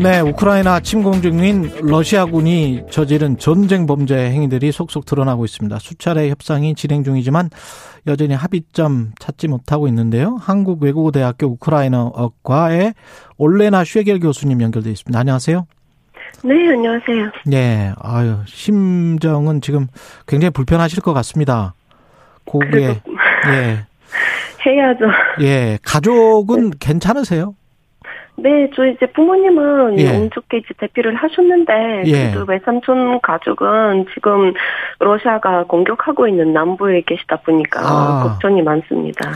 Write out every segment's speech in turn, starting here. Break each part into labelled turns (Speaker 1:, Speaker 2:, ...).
Speaker 1: 네, 우크라이나 침공 중인 러시아군이 저지른 전쟁 범죄 행위들이 속속 드러나고 있습니다. 수차례 협상이 진행 중이지만 여전히 합의점 찾지 못하고 있는데요. 한국외국어대학교 우크라이나과의 올레나 쉐겔 교수님 연결돼 있습니다. 안녕하세요.
Speaker 2: 네, 안녕하세요.
Speaker 1: 네, 아유, 심정은 지금 굉장히 불편하실 것 같습니다. 고개, 예.
Speaker 2: 해야죠.
Speaker 1: 예, 가족은 네. 괜찮으세요?
Speaker 2: 네, 저희 이제 부모님은 예. 운 좋게 이제 대피를 하셨는데 예. 그 외삼촌 가족은 지금 러시아가 공격하고 있는 남부에 계시다 보니까 아. 걱정이 많습니다.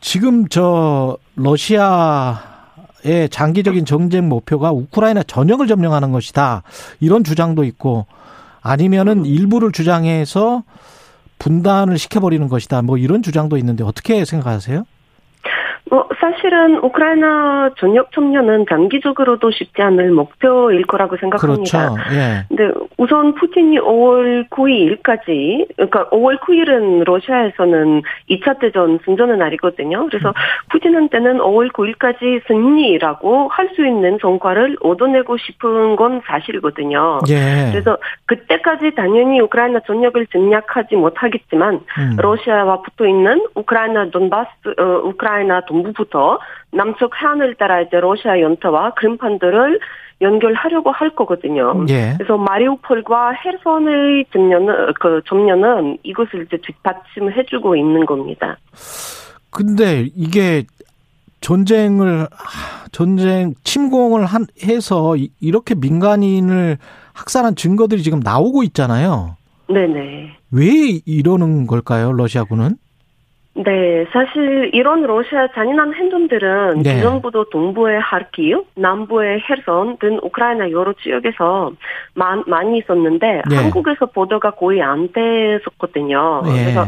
Speaker 1: 지금 저 러시아의 장기적인 정쟁 목표가 우크라이나 전역을 점령하는 것이다 이런 주장도 있고 아니면은 음. 일부를 주장해서 분단을 시켜버리는 것이다 뭐 이런 주장도 있는데 어떻게 생각하세요?
Speaker 2: 뭐 사실은 우크라이나 전역 청년은 단기적으로도 쉽지 않을 목표일 거라고 생각합니다.
Speaker 1: 그렇죠. 예.
Speaker 2: 근데 우선 푸틴이 5월 9일까지 그러니까 5월 9일은 러시아에서는 2차 대전 승전의 날이거든요. 그래서 음. 푸틴한테는 5월 9일까지 승리라고 할 수 있는 성과를 얻어내고 싶은 건 사실이거든요.
Speaker 1: 예.
Speaker 2: 그래서 그때까지 당연히 우크라이나 전역을 점략하지 못하겠지만 음. 러시아와 붙어 있는 우크라이나 돈바스 어, 우크라이나 동 동부부터 남쪽 해안을 따라 이제 러시아 연타와 크림판들을 연결하려고 할 거거든요.
Speaker 1: 예.
Speaker 2: 그래서 마리우폴과 헤르선의 점령은 그 점령은 이것을 이제 뒷받침해주고 있는 겁니다.
Speaker 1: 근데 이게 전쟁을 전쟁 침공을 한 해서 이렇게 민간인을 학살한 증거들이 지금 나오고 있잖아요.
Speaker 2: 네네.
Speaker 1: 왜 이러는 걸까요, 러시아군은?
Speaker 2: 네, 사실 이런 러시아 잔인한 행동들은 네. 이전부터 동부의 하르키우, 남부의 헤르선 등 우크라이나 여러 지역에서 많, 많이 있었는데 네. 한국에서 보도가 거의 안 됐었거든요. 네. 그래서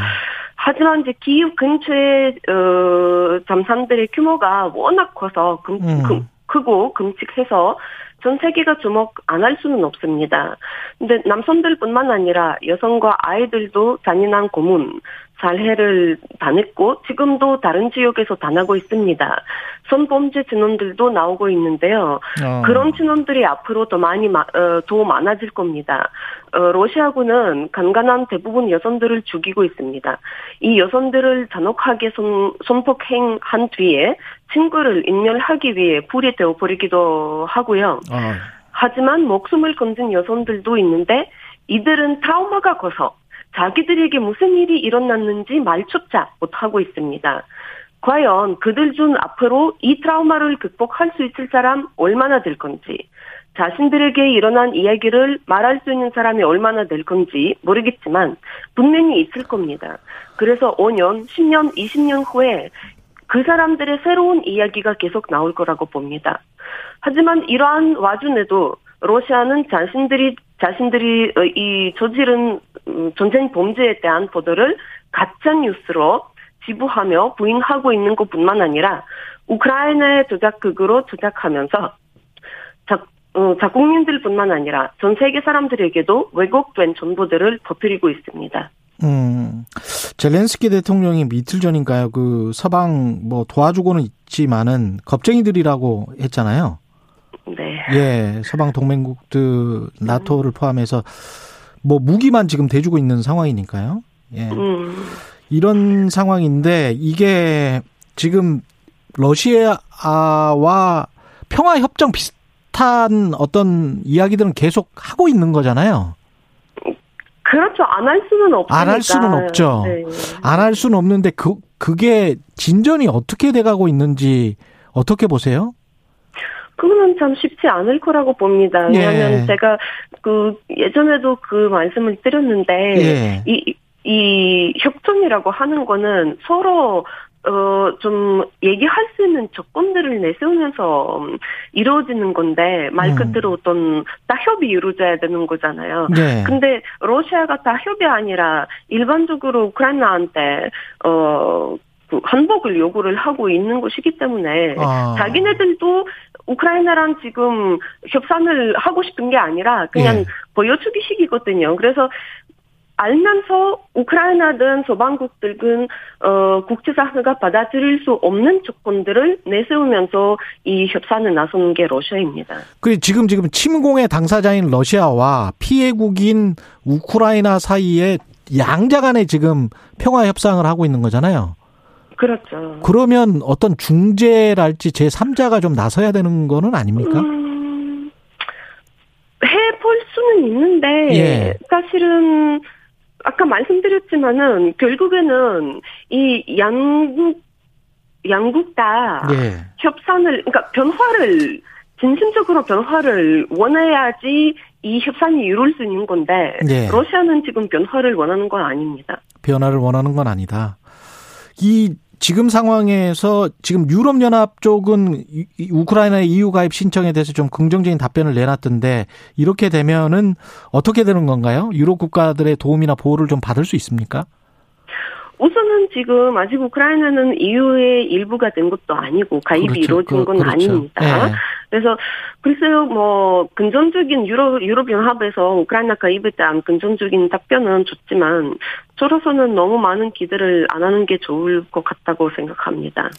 Speaker 2: 하지만 이제 기후 근처의 어, 잠산들의 규모가 워낙 커서 금, 음. 금, 크고 금칙해서 전 세계가 주목 안 할 수는 없습니다. 근데 남성들뿐만 아니라 여성과 아이들도 잔인한 고문, 살해를 당했고 지금도 다른 지역에서 당하고 있습니다. 성범죄 진원들도 나오고 있는데요. 어. 그런 진원들이 앞으로 더 많이 어, 더 많아질 겁니다. 어, 러시아군은 간간한 대부분 여성들을 죽이고 있습니다. 이 여성들을 잔혹하게 손, 손폭행한 뒤에 친구를 인멸하기 위해 불이 되어 버리기도 하고요. 어. 하지만 목숨을 건진 여성들도 있는데 이들은 트라우마가 커서 자기들에게 무슨 일이 일어났는지 말조차 못하고 있습니다. 과연 그들 중 앞으로 이 트라우마를 극복할 수 있을 사람 얼마나 될 건지, 자신들에게 일어난 이야기를 말할 수 있는 사람이 얼마나 될 건지 모르겠지만 분명히 있을 겁니다. 그래서 5년, 10년, 20년 후에 그 사람들의 새로운 이야기가 계속 나올 거라고 봅니다. 하지만 이러한 와중에도 러시아는 자신들이 자신들이 어, 이 저지른 음, 전쟁 범죄에 대한 보도를 가짜 뉴스로 지부하며 부인하고 있는 것뿐만 아니라 우크라이나의 조작극으로 조작하면서 자, 어, 자국민들뿐만 아니라 전 세계 사람들에게도 왜곡된 정보들을 퍼뜨리고 있습니다.
Speaker 1: 음, 젤렌스키 대통령이 이틀 전인가요? 그 서방 뭐 도와주고는 있지만은 겁쟁이들이라고 했잖아요.
Speaker 2: 네.
Speaker 1: 예, 서방 동맹국들 나토를 포함해서 뭐 무기만 지금 대주고 있는 상황이니까요. 예. 음. 이런 상황인데 이게 지금 러시아와 평화 협정 비슷한 어떤 이야기들은 계속 하고 있는 거잖아요.
Speaker 2: 그렇죠. 안 할 수는 없으니까.
Speaker 1: 안 할 수는 없죠. 네. 안할 수는 없는데 그 그게 진전이 어떻게 돼가고 있는지 어떻게 보세요?
Speaker 2: 그거는 참 쉽지 않을 거라고 봅니다. 왜냐하면 예. 제가 그 예전에도 그 말씀을 드렸는데 예. 이, 이 협정이라고 하는 거는 서로 어, 좀, 얘기할 수 있는 조건들을 내세우면서 이루어지는 건데, 말 음. 그대로 어떤 타협이 이루어져야 되는 거잖아요.
Speaker 1: 네.
Speaker 2: 근데 러시아가 타협이 아니라 일반적으로 우크라이나한테, 어, 그 한복을 요구를 하고 있는 것이기 때문에, 아. 자기네들도 우크라이나랑 지금 협상을 하고 싶은 게 아니라 그냥 예. 보여주기식이거든요. 그래서 알면서 우크라이나든 소방국들은 어, 국제사회가 받아들일 수 없는 조건들을 내세우면서 이 협상을 나서는 게 러시아입니다.
Speaker 1: 그 지금 지금 침공의 당사자인 러시아와 피해국인 우크라이나 사이에 양자 간에 지금 평화 협상을 하고 있는 거잖아요.
Speaker 2: 그렇죠.
Speaker 1: 그러면 어떤 중재랄지 제 3자가 좀 나서야 되는 거는 아닙니까? 음,
Speaker 2: 해볼 수는 있는데 예. 사실은 아까 말씀드렸지만은 결국에는 이 양국 양국 다 예. 협상을 그러니까 변화를 진심적으로 변화를 원해야지 이 협상이 이룰 수 있는 건데 예. 러시아는 지금 변화를 원하는 건 아닙니다.
Speaker 1: 변화를 원하는 건 아니다. 이 지금 상황에서 지금 유럽연합 쪽은 우크라이나의 EU 가입 신청에 대해서 좀 긍정적인 답변을 내놨던데 이렇게 되면은 어떻게 되는 건가요? 유럽 국가들의 도움이나 보호를 좀 받을 수 있습니까?
Speaker 2: 우선은 지금 아직 우크라이나는 EU의 일부가 된 것도 아니고 가입이 그렇죠. 이루어진 건 그, 그렇죠. 아닙니다. 네. 그래서 글쎄요, 뭐 근전적인 유럽 유럽 연합에서 우크라이나 가입에 대한 근전적인 답변은 좋지만 저로서는 너무 많은 기대를 안 하는 게 좋을 것 같다고 생각합니다.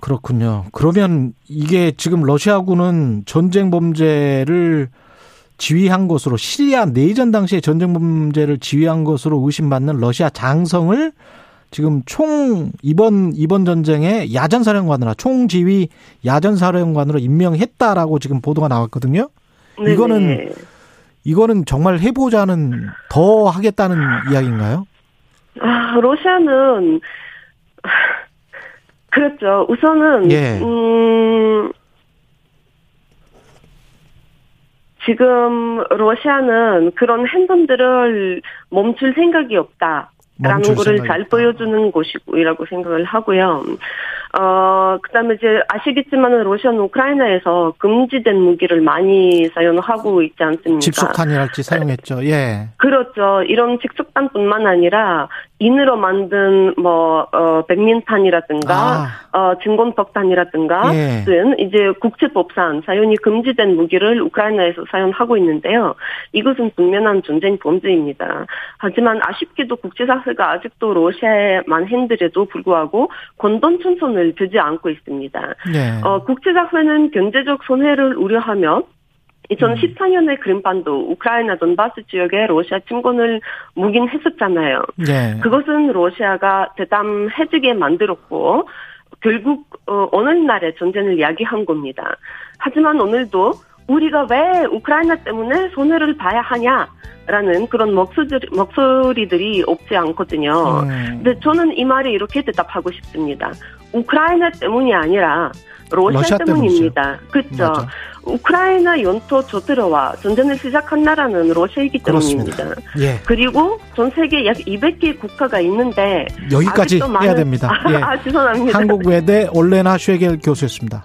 Speaker 1: 그렇군요. 그러면 이게 지금 러시아군은 전쟁 범죄를 지휘한 것으로 시리아 내전 당시에 전쟁 범죄를 지휘한 것으로 의심받는 러시아 장성을 지금 총 이번 이번 전쟁에 야전 사령관으로 총지휘 야전 사령관으로 임명했다라고 지금 보도가 나왔거든요. 네네. 이거는 이거는 정말 해보자는 더 하겠다는 이야기인가요?
Speaker 2: 아 러시아는 그렇죠. 우선은 예. 음 지금 러시아는 그런 행동들을 멈출 생각이 없다. 라는 거를 잘 보여주는 곳이라고 생각을 하고요. 어, 그 다음에 이제 아시겠지만 러시아는 우크라이나에서 금지된 무기를 많이 사용하고 있지 않습니까?
Speaker 1: 집속탄이랄지 사용했죠. 예.
Speaker 2: 그렇죠. 이런 직속탄 뿐만 아니라 인으로 만든 뭐, 어, 백민탄이라든가, 아. 어, 증권폭탄이라든가, 예. 등 이제 국제법상 사용이 금지된 무기를 우크라이나에서 사용하고 있는데요. 이것은 분명한 전쟁 범죄입니다. 하지만 아쉽게도 국제사회가 아직도 러시아에만 핸들에도 불구하고 권돈 천선을 두지 않고 있습니다. 예. 어, 국제사회는 경제적 손해를 우려하며 2014년에 크림반도 우크라이나 돈바스 지역에 러시아 침공을 묵인했었잖아요. 네. 그것은 러시아가 대담해지게 만들었고 결국 어, 오늘날의 전쟁을 이야기한 겁니다. 하지만 오늘도 우리가 왜 우크라이나 때문에 손해를 봐야 하냐라는 그런 목소리, 목소리들이 없지 않거든요. 음. 근데 저는 이 말에 이렇게 대답하고 싶습니다. 우크라이나 때문이 아니라 러시아, 러시아 때문입니다. 그렇죠. 우크라이나 연토 저들어와 전쟁을 시작한 나라는 러시아이기 때문입니다. 예. 그리고 전 세계 약 200개 국가가 있는데
Speaker 1: 여기까지 해야 됩니다.
Speaker 2: 예. 아, 죄송합니다.
Speaker 1: 한국 외대 올레나 쉐겔 교수였습니다.